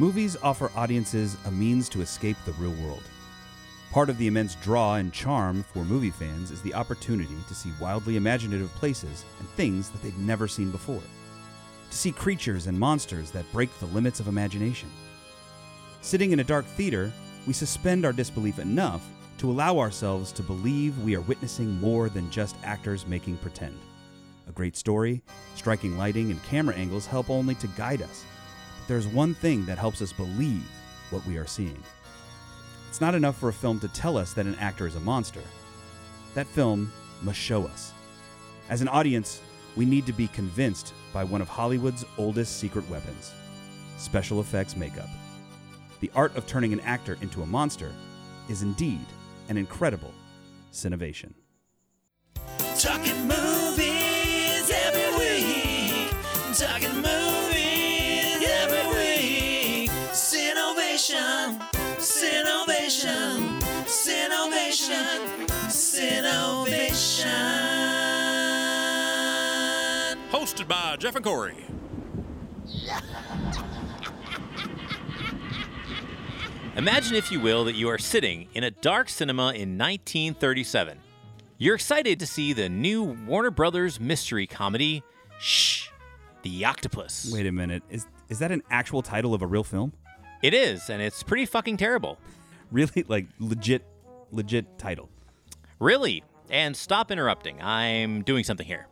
Movies offer audiences a means to escape the real world. Part of the immense draw and charm for movie fans is the opportunity to see wildly imaginative places and things that they've never seen before. To see creatures and monsters that break the limits of imagination. Sitting in a dark theater, we suspend our disbelief enough to allow ourselves to believe we are witnessing more than just actors making pretend. A great story, striking lighting, and camera angles help only to guide us. There's one thing that helps us believe what we are seeing. It's not enough for a film to tell us that an actor is a monster. That film must show us. As an audience, we need to be convinced by one of Hollywood's oldest secret weapons special effects makeup. The art of turning an actor into a monster is indeed an incredible cinevation. Talking movies every week. Talking Jeff and Corey. Imagine, if you will, that you are sitting in a dark cinema in 1937. You're excited to see the new Warner Brothers mystery comedy, Shh, The Octopus. Wait a minute. Is is that an actual title of a real film? It is, and it's pretty fucking terrible. Really like legit legit title. Really. And stop interrupting. I'm doing something here.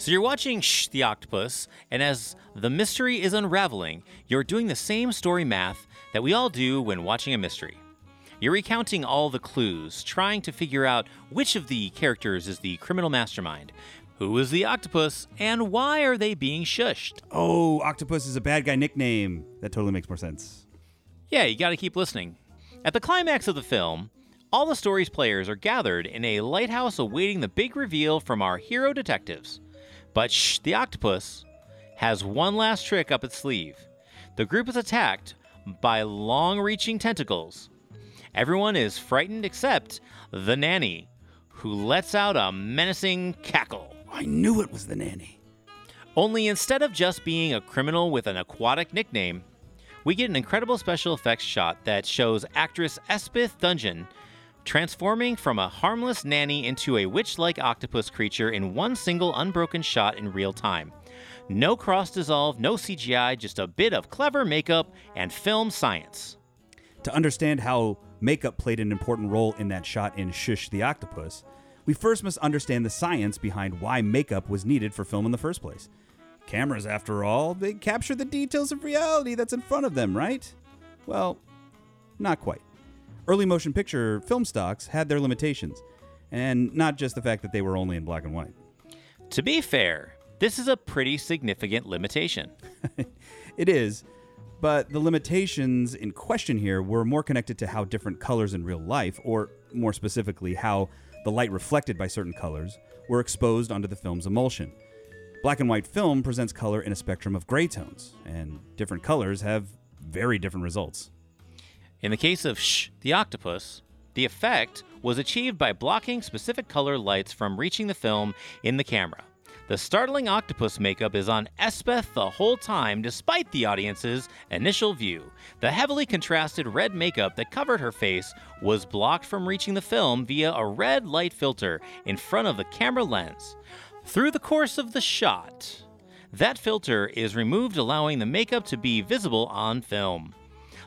So you're watching Shh the Octopus, and as the mystery is unraveling, you're doing the same story math that we all do when watching a mystery. You're recounting all the clues, trying to figure out which of the characters is the criminal mastermind, who is the octopus, and why are they being shushed. Oh, Octopus is a bad guy nickname. That totally makes more sense. Yeah, you gotta keep listening. At the climax of the film, all the story's players are gathered in a lighthouse awaiting the big reveal from our hero detectives. But shh, the octopus has one last trick up its sleeve. The group is attacked by long reaching tentacles. Everyone is frightened except the nanny, who lets out a menacing cackle. I knew it was the nanny. Only instead of just being a criminal with an aquatic nickname, we get an incredible special effects shot that shows actress Elspeth Dudgeon transforming from a harmless nanny into a witch like octopus creature in one single unbroken shot in real time. No cross dissolve, no CGI, just a bit of clever makeup and film science. To understand how makeup played an important role in that shot in Shush the Octopus, we first must understand the science behind why makeup was needed for film in the first place. Cameras, after all, they capture the details of reality that's in front of them, right? Well, not quite. Early motion picture film stocks had their limitations, and not just the fact that they were only in black and white. To be fair, this is a pretty significant limitation. It is, but the limitations in question here were more connected to how different colors in real life, or more specifically, how the light reflected by certain colors, were exposed onto the film's emulsion. Black and white film presents color in a spectrum of gray tones, and different colors have very different results. In the case of Shh, the octopus, the effect was achieved by blocking specific color lights from reaching the film in the camera. The startling octopus makeup is on Elspeth the whole time, despite the audience's initial view. The heavily contrasted red makeup that covered her face was blocked from reaching the film via a red light filter in front of the camera lens. Through the course of the shot, that filter is removed, allowing the makeup to be visible on film.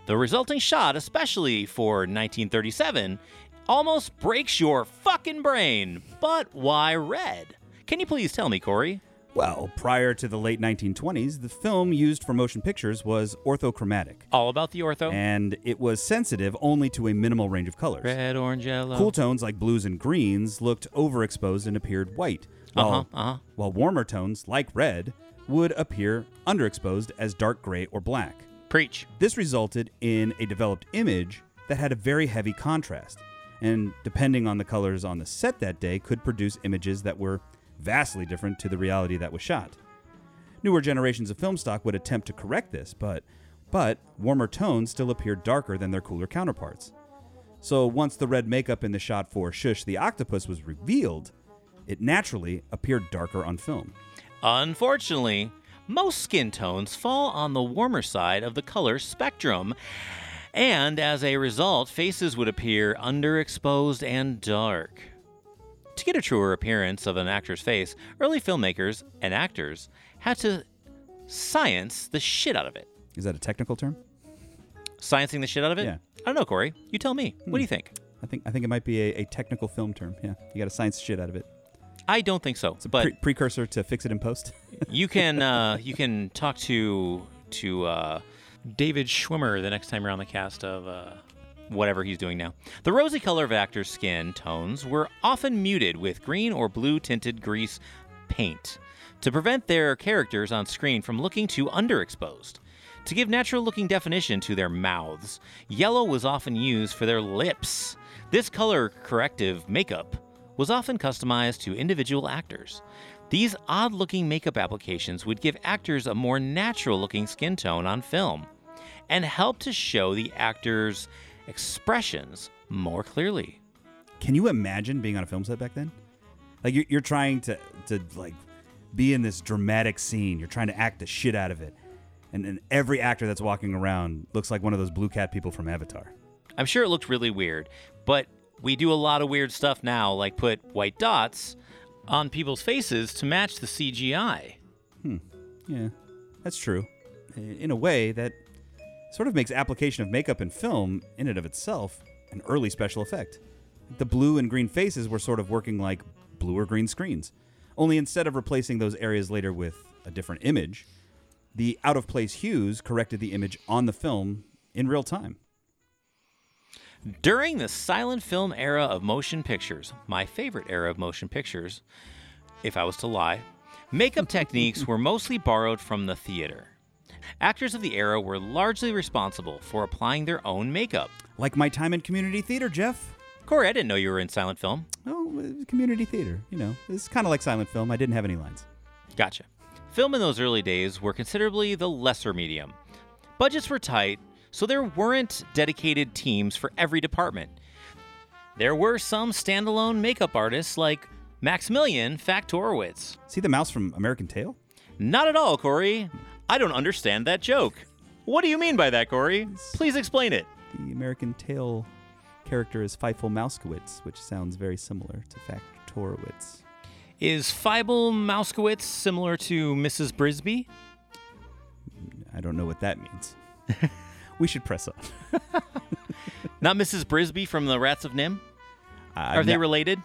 The resulting shot, especially for 1937, almost breaks your fucking brain. But why red? Can you please tell me, Corey? Well, prior to the late 1920s, the film used for motion pictures was orthochromatic, All about the ortho. and it was sensitive only to a minimal range of colors. Red, orange, yellow. Cool tones like blues and greens looked overexposed and appeared white, uh-huh, Uh huh. while warmer tones like red would appear underexposed as dark gray or black. Preach. This resulted in a developed image that had a very heavy contrast, and depending on the colors on the set that day, could produce images that were vastly different to the reality that was shot. Newer generations of film stock would attempt to correct this, but but warmer tones still appeared darker than their cooler counterparts. So once the red makeup in the shot for Shush the Octopus was revealed, it naturally appeared darker on film. Unfortunately, most skin tones fall on the warmer side of the color spectrum, and as a result, faces would appear underexposed and dark. To get a truer appearance of an actor's face, early filmmakers and actors had to science the shit out of it. Is that a technical term? Sciencing the shit out of it? Yeah. I don't know, Corey. You tell me. What do you hmm. think? I think I think it might be a, a technical film term. Yeah, you got to science the shit out of it. I don't think so. It's a but pre- precursor to fix it in post. you can uh, you can talk to to uh, David Schwimmer the next time you're on the cast of uh, whatever he's doing now. The rosy color of actors' skin tones were often muted with green or blue tinted grease paint to prevent their characters on screen from looking too underexposed. To give natural looking definition to their mouths, yellow was often used for their lips. This color corrective makeup was often customized to individual actors. These odd looking makeup applications would give actors a more natural looking skin tone on film and help to show the actors' expressions more clearly. Can you imagine being on a film set back then? Like you're, you're trying to to like be in this dramatic scene. You're trying to act the shit out of it, and, and every actor that's walking around looks like one of those blue cat people from Avatar. I'm sure it looked really weird, but we do a lot of weird stuff now, like put white dots on people's faces to match the CGI. Hmm, yeah, that's true. In a way, that sort of makes application of makeup in film, in and of itself, an early special effect. The blue and green faces were sort of working like blue or green screens. Only instead of replacing those areas later with a different image, the out of place hues corrected the image on the film in real time. During the silent film era of motion pictures, my favorite era of motion pictures, if I was to lie, makeup techniques were mostly borrowed from the theater. Actors of the era were largely responsible for applying their own makeup. Like my time in community theater, Jeff. Corey, I didn't know you were in silent film. Oh, uh, community theater. You know, it's kind of like silent film. I didn't have any lines. Gotcha. Film in those early days were considerably the lesser medium. Budgets were tight, so there weren't dedicated teams for every department. There were some standalone makeup artists like Maximilian Faktorowicz. See the mouse from American Tail? Not at all, Corey. I don't understand that joke. What do you mean by that, Corey? Please explain it. The American Tail character is Fievel Mousekewitz, which sounds very similar to Faktorowicz. Is Fievel Mousekewitz similar to Mrs. Brisby? I don't know what that means. we should press on. Not Mrs. Brisby from the Rats of NIMH? I've Are they ne- related?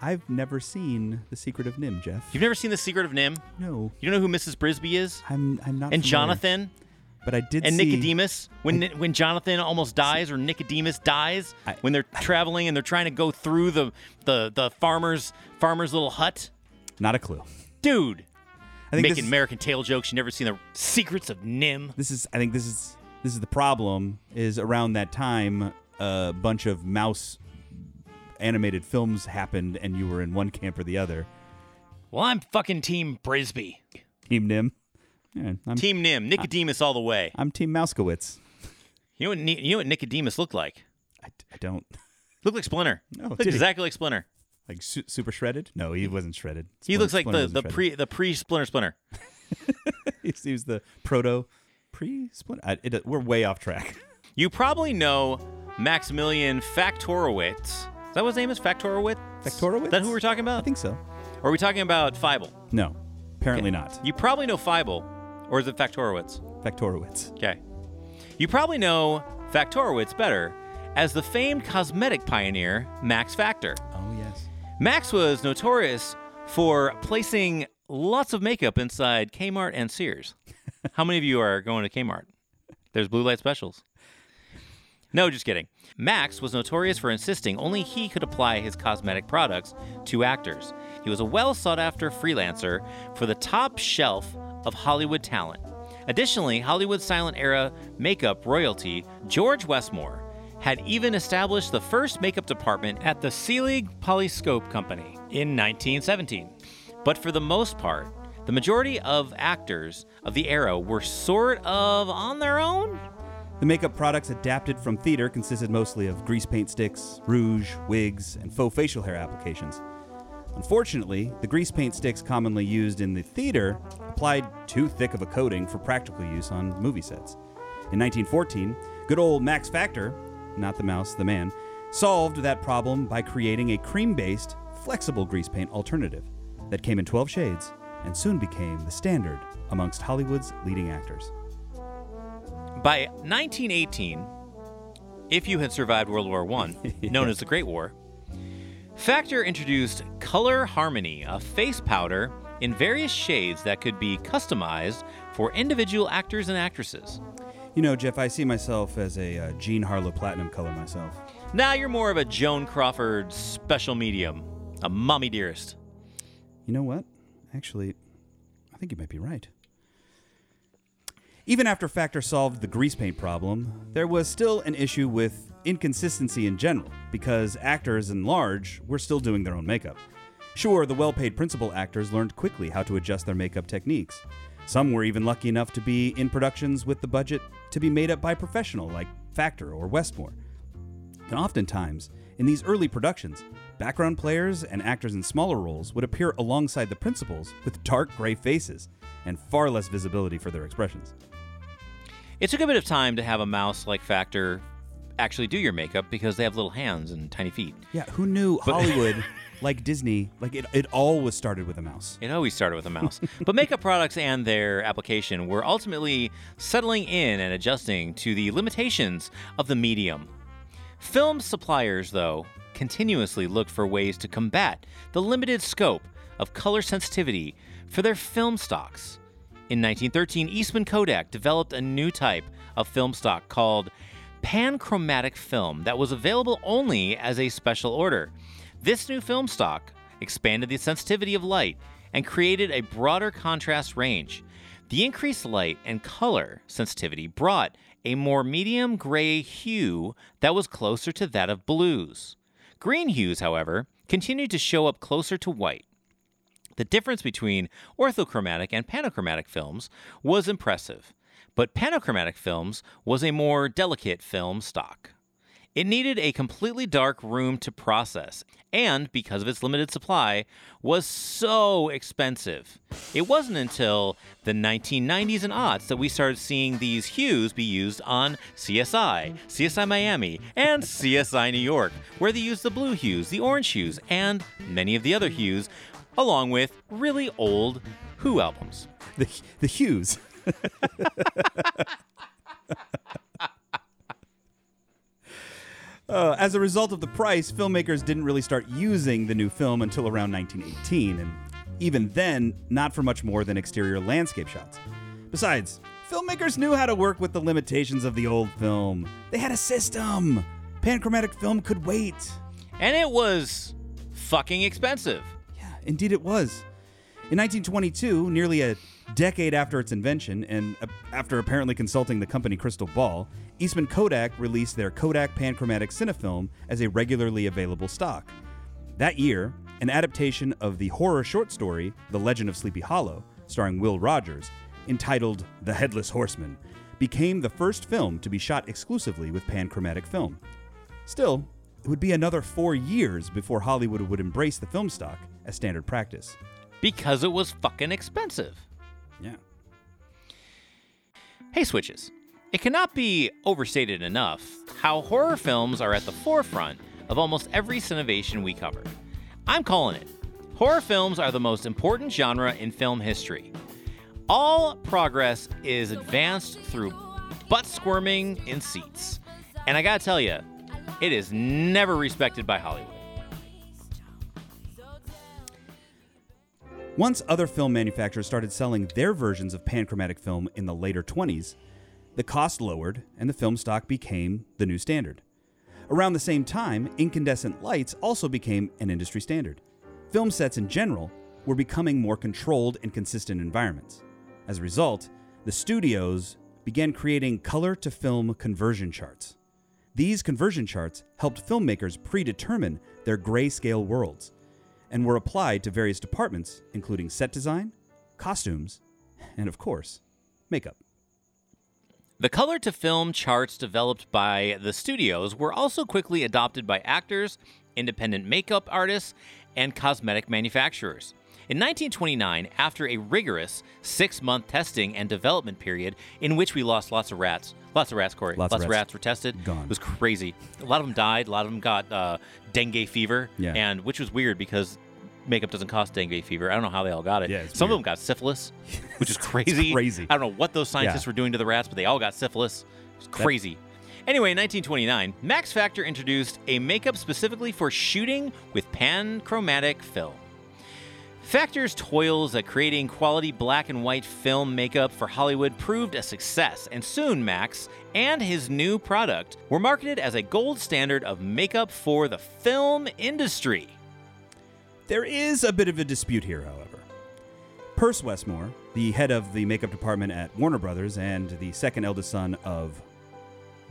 I've never seen The Secret of NIMH, Jeff. You've never seen The Secret of NIMH? no, You don't know who Mrs. Brisby is? I'm I'm not. And familiar. Jonathan? but I did and see. Nicodemus when when Jonathan almost dies or Nicodemus dies I- when they're traveling and they're trying to go through the the the farmer's farmer's little hut. Not a clue. Dude, I think making American Tail jokes. You never seen the secrets of NIMH. this is. I think this is. This is the problem. Is around that time, a bunch of mouse animated films happened, and you were in one camp or the other. Well, I'm fucking Team Brisby. Team NIMH. Yeah, I'm Team NIMH. Nicodemus all the way. I'm Team Mousekewitz. You know what? You know what Nicodemus looked like? I, I don't Looked like Splinter. Oh, looked he? exactly like Splinter. like su- super shredded. No, he wasn't shredded. He looks like Splinter the the shredded. pre the pre Splinter Splinter. He was the proto pre Splinter. I, it, we're way off track. You probably know Maximilian Faktorowicz. Is that what his name is? Faktorowicz? Faktorowicz? Is that who we're talking about? I think so. Or are we talking about Fievel? No, apparently not. You probably know Fievel, or is it Faktorowicz? Faktorowicz. Okay. You probably know Faktorowicz better as the famed cosmetic pioneer Max Factor. Oh yes. Max was notorious for placing lots of makeup inside Kmart and Sears. How many of you are going to Kmart? There's blue light specials. No, just kidding. Max was notorious for insisting only he could apply his cosmetic products to actors. He was a well sought after freelancer for the top shelf of Hollywood talent. Additionally, Hollywood silent era makeup royalty George Westmore had even established the first makeup department at the Selig Polyscope Company in 1917. But for the most part, the majority of actors of the era were sort of on their own. The makeup products adapted from theater consisted mostly of grease paint sticks, rouge, wigs, and faux facial hair applications. Unfortunately, the grease paint sticks commonly used in the theater applied too thick of a coating for practical use on movie sets. In 1914, good old Max Factor, not the mouse, the man, solved that problem by creating a cream based, flexible grease paint alternative that came in 12 shades and soon became the standard amongst Hollywood's leading actors. By 1918, if you had survived World War I, known as the Great War, Factor introduced Color Harmony, a face powder in various shades that could be customized for individual actors and actresses. You know, Jeff, I see myself as a uh, Jean Harlow Platinum color myself. Now you're more of a Joan Crawford special medium, a mommy dearest. You know what? Actually, I think you might be right. Even after Factor solved the grease paint problem, there was still an issue with inconsistency in general, because actors in large were still doing their own makeup. Sure, the well paid principal actors learned quickly how to adjust their makeup techniques. Some were even lucky enough to be in productions with the budget to be made up by professional like Factor or Westmore. And oftentimes, in these early productions, background players and actors in smaller roles would appear alongside the principals with dark gray faces and far less visibility for their expressions. It took a bit of time to have a mouse like Factor actually do your makeup because they have little hands and tiny feet. Yeah, who knew Hollywood, like Disney, like it, it always started with a mouse. It always started with a mouse. but makeup products and their application were ultimately settling in and adjusting to the limitations of the medium. Film suppliers, though, continuously looked for ways to combat the limited scope of color sensitivity for their film stocks. In 1913, Eastman Kodak developed a new type of film stock called panchromatic film that was available only as a special order. This new film stock expanded the sensitivity of light and created a broader contrast range. The increased light and color sensitivity brought a more medium gray hue that was closer to that of blues. Green hues, however, continued to show up closer to white. The difference between orthochromatic and panchromatic films was impressive, but panchromatic films was a more delicate film stock. It needed a completely dark room to process, and because of its limited supply, was so expensive. It wasn't until the 1990s and aughts that we started seeing these hues be used on CSI, CSI Miami, and CSI New York, where they used the blue hues, the orange hues, and many of the other hues, along with really old Who albums. The, the hues. Uh, as a result of the price, filmmakers didn't really start using the new film until around 1918, and even then, not for much more than exterior landscape shots. Besides, filmmakers knew how to work with the limitations of the old film. They had a system. Panchromatic film could wait. And it was fucking expensive. Yeah, indeed it was. In 1922, nearly a decade after its invention, and uh, after apparently consulting the company Crystal Ball, Eastman Kodak released their Kodak Panchromatic Cinefilm as a regularly available stock. That year, an adaptation of the horror short story The Legend of Sleepy Hollow, starring Will Rogers, entitled The Headless Horseman, became the first film to be shot exclusively with panchromatic film. Still, it would be another four years before Hollywood would embrace the film stock as standard practice. Because it was fucking expensive. Yeah. Hey, Switches. It cannot be overstated enough how horror films are at the forefront of almost every cinevation we cover. I'm calling it. Horror films are the most important genre in film history. All progress is advanced through butt squirming in seats. And I gotta tell you, it is never respected by Hollywood. Once other film manufacturers started selling their versions of panchromatic film in the later 20s, the cost lowered and the film stock became the new standard. Around the same time, incandescent lights also became an industry standard. Film sets in general were becoming more controlled and consistent environments. As a result, the studios began creating color to film conversion charts. These conversion charts helped filmmakers predetermine their grayscale worlds and were applied to various departments, including set design, costumes, and of course, makeup. The color to film charts developed by the studios were also quickly adopted by actors, independent makeup artists, and cosmetic manufacturers. In 1929, after a rigorous six month testing and development period in which we lost lots of rats, lots of rats, Corey, Lots of of rats. rats were tested, Gone. it was crazy. A lot of them died, a lot of them got uh, dengue fever, Yeah. and which was weird because makeup doesn't cost dengue fever. I don't know how they all got it. Yeah, Some weird. of them got syphilis, which is crazy. crazy. I don't know what those scientists Yeah. were doing to the rats, but they all got syphilis. It's crazy. Anyway, in 1929, Max Factor introduced a makeup specifically for shooting with panchromatic film. Factor's toils at creating quality black and white film makeup for Hollywood proved a success, and soon Max and his new product were marketed as a gold standard of makeup for the film industry. There is a bit of a dispute here, however. Perce Westmore, the head of the makeup department at Warner Brothers and the second eldest son of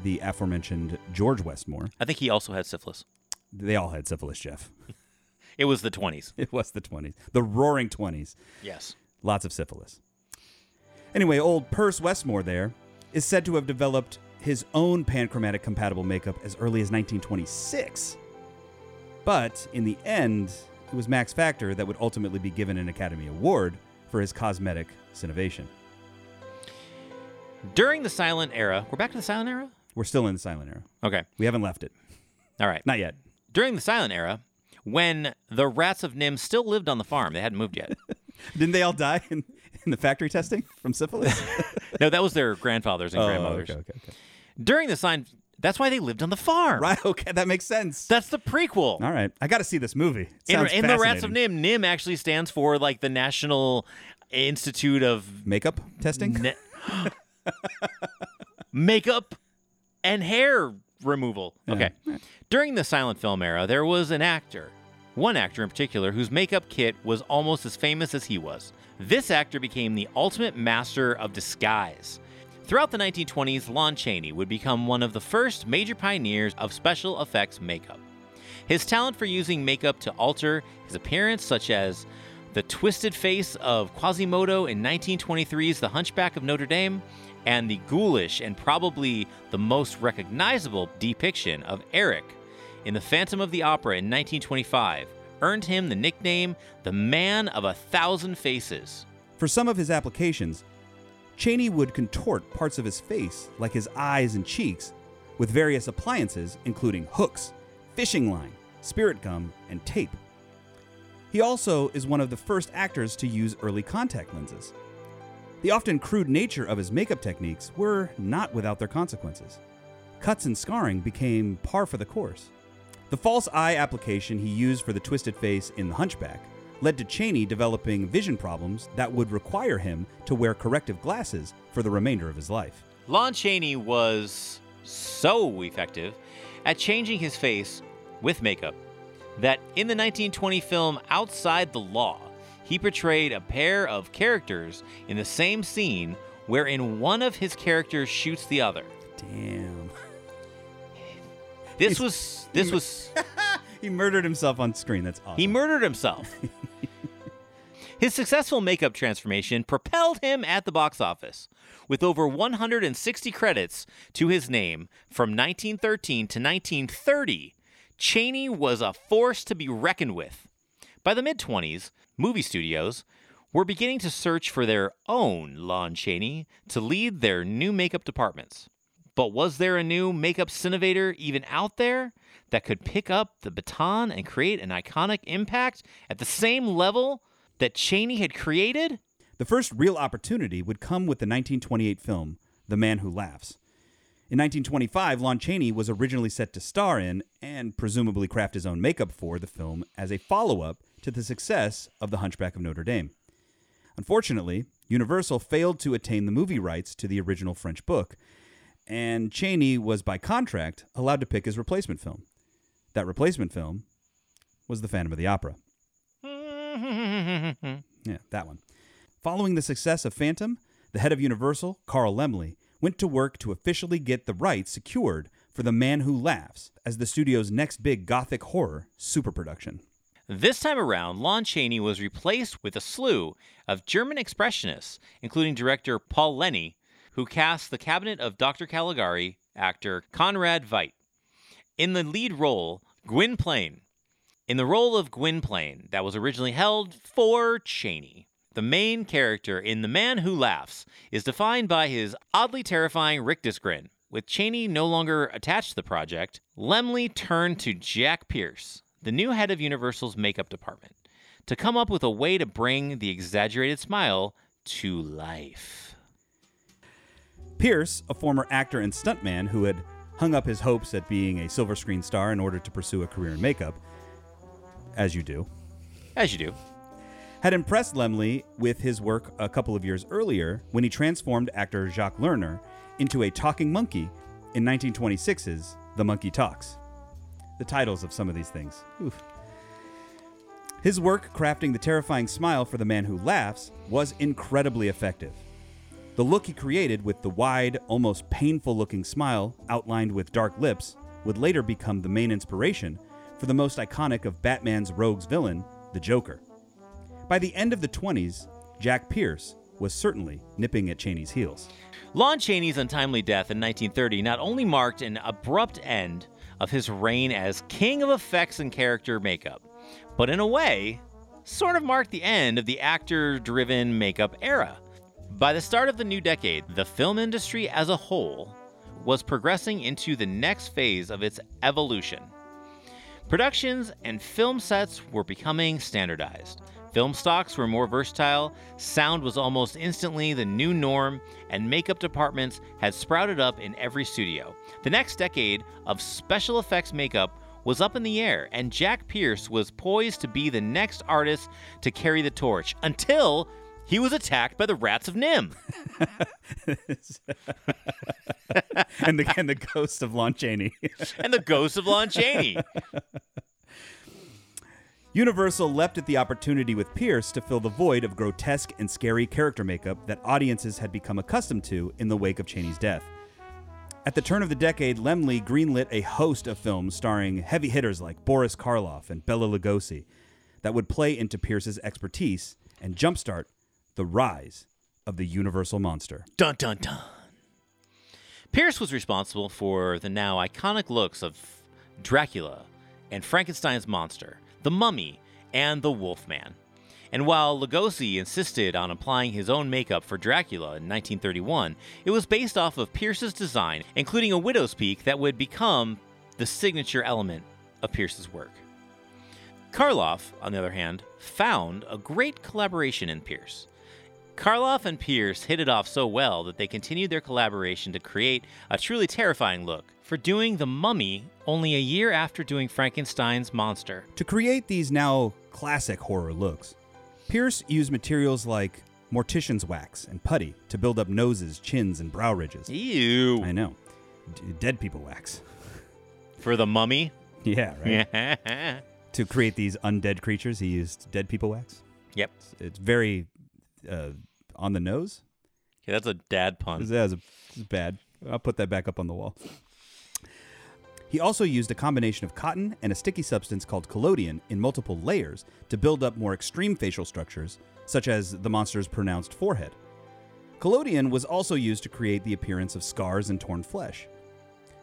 the aforementioned George Westmore, I think he also had syphilis. they all had syphilis, Jeff. It was the 20s. It was the 20s, the roaring 20s. Yes. Lots of syphilis. Anyway, old Perce Westmore there is said to have developed his own panchromatic compatible makeup as early as 1926. But in the end, it was Max Factor that would ultimately be given an Academy Award for his cosmetic innovation. During the silent era, we're back to the silent era? We're still in the silent era. Okay. We haven't left it. All right. Not yet. During the silent era, when the rats of NIMH still lived on the farm, they hadn't moved yet. Didn't they all die in, in the factory testing from syphilis? no, that was their grandfathers and oh, grandmothers. Oh, okay, okay, okay. During the sign, that's why they lived on the farm. Right, okay, that makes sense. That's the prequel. All right, I got to see this movie. It in sounds in the Rats of fascinating. NIMH, NIMH actually stands for like the National Institute of Makeup testing? Ne- makeup and hair removal. Okay. During the silent film era, there was an actor, one actor in particular, whose makeup kit was almost as famous as he was. This actor became the ultimate master of disguise. Throughout the 1920s, Lon Chaney would become one of the first major pioneers of special effects makeup. His talent for using makeup to alter his appearance, such as the twisted face of Quasimodo in 1923's The Hunchback of Notre Dame, and the ghoulish and probably the most recognizable depiction of Erik in The Phantom of the Opera in 1925, earned him the nickname the Man of a Thousand Faces. For some of his applications, Chaney would contort parts of his face, like his eyes and cheeks, with various appliances, including hooks, fishing line, spirit gum, and tape. He also is one of the first actors to use early contact lenses. The often crude nature of his makeup techniques were not without their consequences. Cuts and scarring became par for the course. The false eye application he used for the twisted face in The Hunchback led to Chaney developing vision problems that would require him to wear corrective glasses for the remainder of his life. Lon Chaney was so effective at changing his face with makeup that in the 1920 film Outside the Law, he portrayed a pair of characters in the same scene wherein one of his characters shoots the other. Damn. This was this was He murdered himself on screen. That's awesome. he murdered himself. His successful makeup transformation propelled him at the box office with over 160 credits to his name from 1913 to 1930. Chaney was a force to be reckoned with. By the mid 20s, movie studios were beginning to search for their own Lon Chaney to lead their new makeup departments. But was there a new makeup innovator even out there that could pick up the baton and create an iconic impact at the same level that Chaney had created? The first real opportunity would come with the 1928 film The Man Who Laughs. In 1925, Lon Chaney was originally set to star in and presumably craft his own makeup for the film as a follow up to the success of The Hunchback of Notre Dame. Unfortunately, Universal failed to attain the movie rights to the original French book, and Chaney was by contract allowed to pick his replacement film. That replacement film was The Phantom of the Opera. Yeah, that one. Following the success of Phantom, the head of Universal, Carl Laemmle, went to work to officially get the rights secured for The Man Who Laughs as the studio's next big gothic horror superproduction. This time around, Lon Chaney was replaced with a slew of German expressionists, including director Paul Leni, who cast the cabinet of Dr. Caligari actor Conrad Veidt. In the lead role, Gwynplaine, in the role of Gwynplaine that was originally held for Chaney. The main character in The Man Who Laughs is defined by his oddly terrifying rictus grin. With Chaney no longer attached to the project, Laemmle turned to Jack Pierce, the new head of Universal's makeup department, to come up with a way to bring the exaggerated smile to life. Pierce, a former actor and stuntman who had hung up his hopes at being a silver screen star in order to pursue a career in makeup, as you do, As you do. had impressed Laemmle with his work a couple of years earlier when he transformed actor Jacques Lerner into a talking monkey in 1926's The Monkey Talks. The titles of some of these things. Oof. His work crafting the terrifying smile for the man who laughs was incredibly effective. The look he created with the wide, almost painful looking smile outlined with dark lips would later become the main inspiration for the most iconic of Batman's rogues villain, the Joker. By the end of the 20s, Jack Pierce was certainly nipping at Chaney's heels. Lon Chaney's untimely death in 1930 not only marked an abrupt end of his reign as king of effects and character makeup, but in a way, sort of marked the end of the actor driven makeup era. By the start of the new decade, the film industry as a whole was progressing into the next phase of its evolution. Productions and film sets were becoming standardized. Film stocks were more versatile, sound was almost instantly the new norm, and makeup departments had sprouted up in every studio. The next decade of special effects makeup was up in the air, and Jack Pierce was poised to be the next artist to carry the torch until he was attacked by the rats of NIMH. and, the, and the ghost of Lon Chaney. and the ghost of Lon Chaney. Universal leapt at the opportunity with Pierce to fill the void of grotesque and scary character makeup that audiences had become accustomed to in the wake of Chaney's death. At the turn of the decade, Laemmle greenlit a host of films starring heavy hitters like Boris Karloff and Bela Lugosi that would play into Pierce's expertise and jumpstart the rise of the Universal monster. Dun dun dun. Pierce was responsible for the now iconic looks of Dracula and Frankenstein's monster, the mummy, and the Wolfman. And while Lugosi insisted on applying his own makeup for Dracula in 1931, it was based off of Pierce's design, including a widow's peak that would become the signature element of Pierce's work. Karloff, on the other hand, found a great collaboration in Pierce. Karloff and Pierce hit it off so well that they continued their collaboration to create a truly terrifying look for doing The Mummy only a year after doing Frankenstein's monster. To create these now classic horror looks, Pierce used materials like mortician's wax and putty to build up noses, chins, and brow ridges. Ew. I know. D- dead people wax. For The Mummy? Yeah, right. Yeah. To create these undead creatures, he used dead people wax. yep. It's very uh, on the nose. Okay, that's a dad pun. That's that's bad. I'll put that back up on the wall. He also used a combination of cotton and a sticky substance called collodion in multiple layers to build up more extreme facial structures, such as the monster's pronounced forehead. Collodion was also used to create the appearance of scars and torn flesh.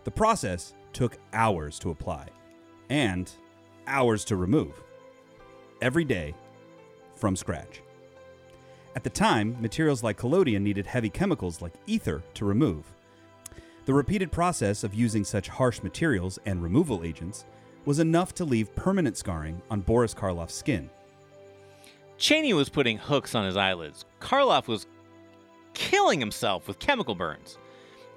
The process took hours to apply and hours to remove. Every day from scratch. At the time, materials like collodion needed heavy chemicals like ether to remove. The repeated process of using such harsh materials and removal agents was enough to leave permanent scarring on Boris Karloff's skin. Chaney was putting hooks on his eyelids. Karloff was killing himself with chemical burns.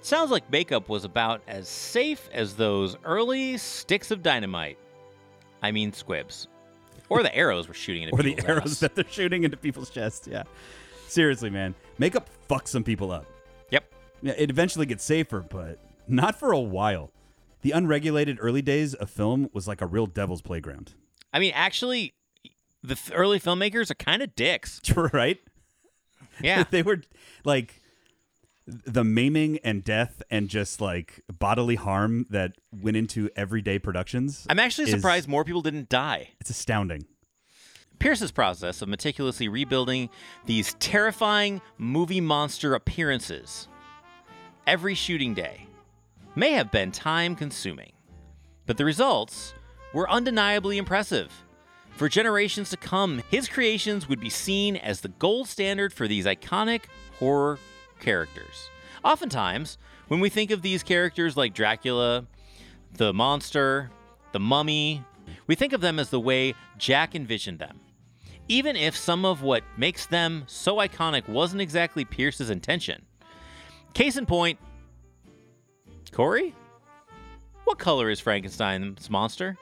Sounds like makeup was about as safe as those early sticks of dynamite. I mean, squibs. Or the arrows were shooting into Or the arrows ass. that they're shooting into people's chests, yeah. Seriously, man. Makeup fucks some people up. Yep. Yeah, it eventually gets safer, but not for a while. The unregulated early days of film was like a real devil's playground. I mean, actually, the early filmmakers are kind of dicks. right? Yeah. they were like the maiming and death and just like bodily harm that went into everyday productions. I'm actually is- surprised more people didn't die. It's astounding. Pierce's process of meticulously rebuilding these terrifying movie monster appearances every shooting day may have been time consuming, but the results were undeniably impressive. For generations to come, his creations would be seen as the gold standard for these iconic horror characters. Oftentimes, when we think of these characters like Dracula, the monster, the mummy, we think of them as the way Jack envisioned them. Even if some of what makes them so iconic wasn't exactly Pierce's intention. Case in point, Corey? What color is Frankenstein's monster?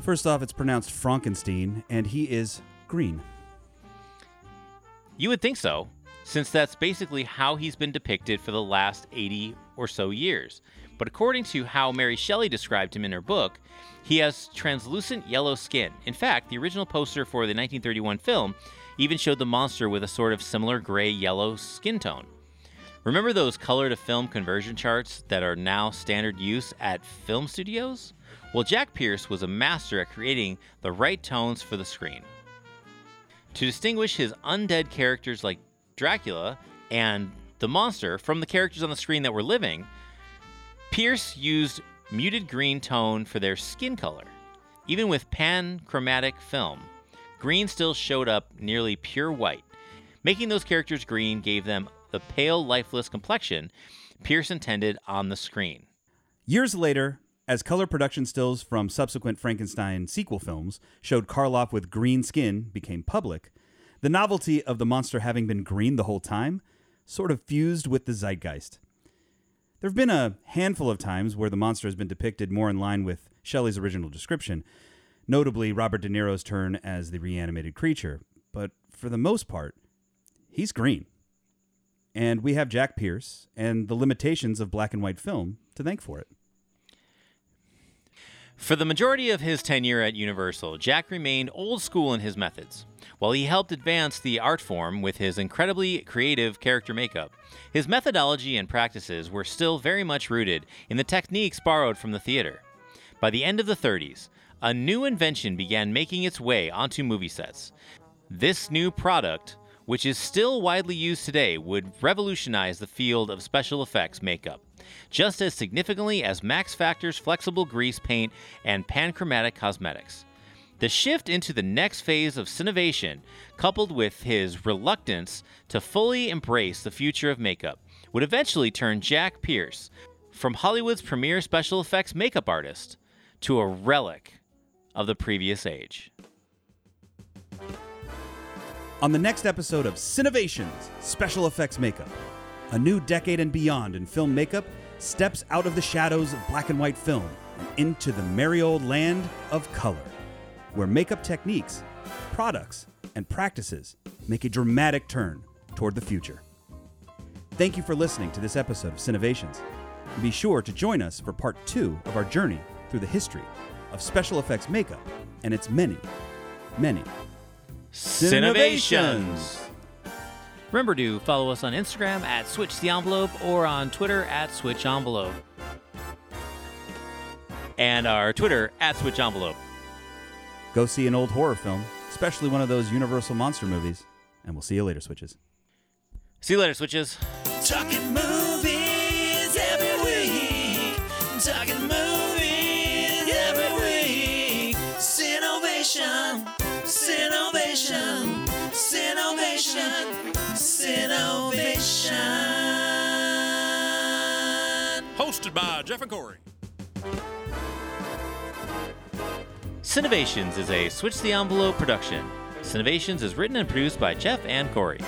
First off, it's pronounced Frankenstein, and he is green. You would think so, since that's basically how he's been depicted for the last 80 or so years. But according to how Mary Shelley described him in her book, he has translucent yellow skin. In fact, the original poster for the 1931 film even showed the monster with a sort of similar gray yellow skin tone. Remember those color to film conversion charts that are now standard use at film studios? Well, Jack Pierce was a master at creating the right tones for the screen. To distinguish his undead characters like Dracula and the monster from the characters on the screen that were living, Pierce used muted green tone for their skin color. Even with panchromatic film, green still showed up nearly pure white. Making those characters green gave them the pale, lifeless complexion Pierce intended on the screen. Years later, as color production stills from subsequent Frankenstein sequel films showed Karloff with green skin became public, the novelty of the monster having been green the whole time sort of fused with the zeitgeist. There have been a handful of times where the monster has been depicted more in line with Shelley's original description, notably Robert De Niro's turn as the reanimated creature, but for the most part, he's green. And we have Jack Pierce and the limitations of black and white film to thank for it. For the majority of his tenure at Universal, Jack remained old school in his methods. While he helped advance the art form with his incredibly creative character makeup, his methodology and practices were still very much rooted in the techniques borrowed from the theater. By the end of the 30s, a new invention began making its way onto movie sets. This new product, which is still widely used today, would revolutionize the field of special effects makeup just as significantly as Max Factor's flexible grease paint and panchromatic cosmetics. The shift into the next phase of Cinevation, coupled with his reluctance to fully embrace the future of makeup, would eventually turn Jack Pierce from Hollywood's premier special effects makeup artist to a relic of the previous age. On the next episode of Cinevations Special Effects Makeup, a new decade and beyond in film makeup steps out of the shadows of black and white film and into the merry old land of color, where makeup techniques, products, and practices make a dramatic turn toward the future. Thank you for listening to this episode of Cinevations. And be sure to join us for part two of our journey through the history of special effects makeup and its many, many Cinevations! Remember to follow us on Instagram at Switch the Envelope or on Twitter at Switch Envelope. And our Twitter at Switch Envelope. Go see an old horror film, especially one of those Universal monster movies, and we'll see you later, Switches. See you later, Switches. Talking movies Hosted by Jeff and Corey. Cinevations is a Switch the Envelope production. Cinevations is written and produced by Jeff and Corey.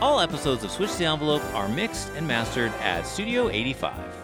All episodes of Switch the Envelope are mixed and mastered at Studio 85.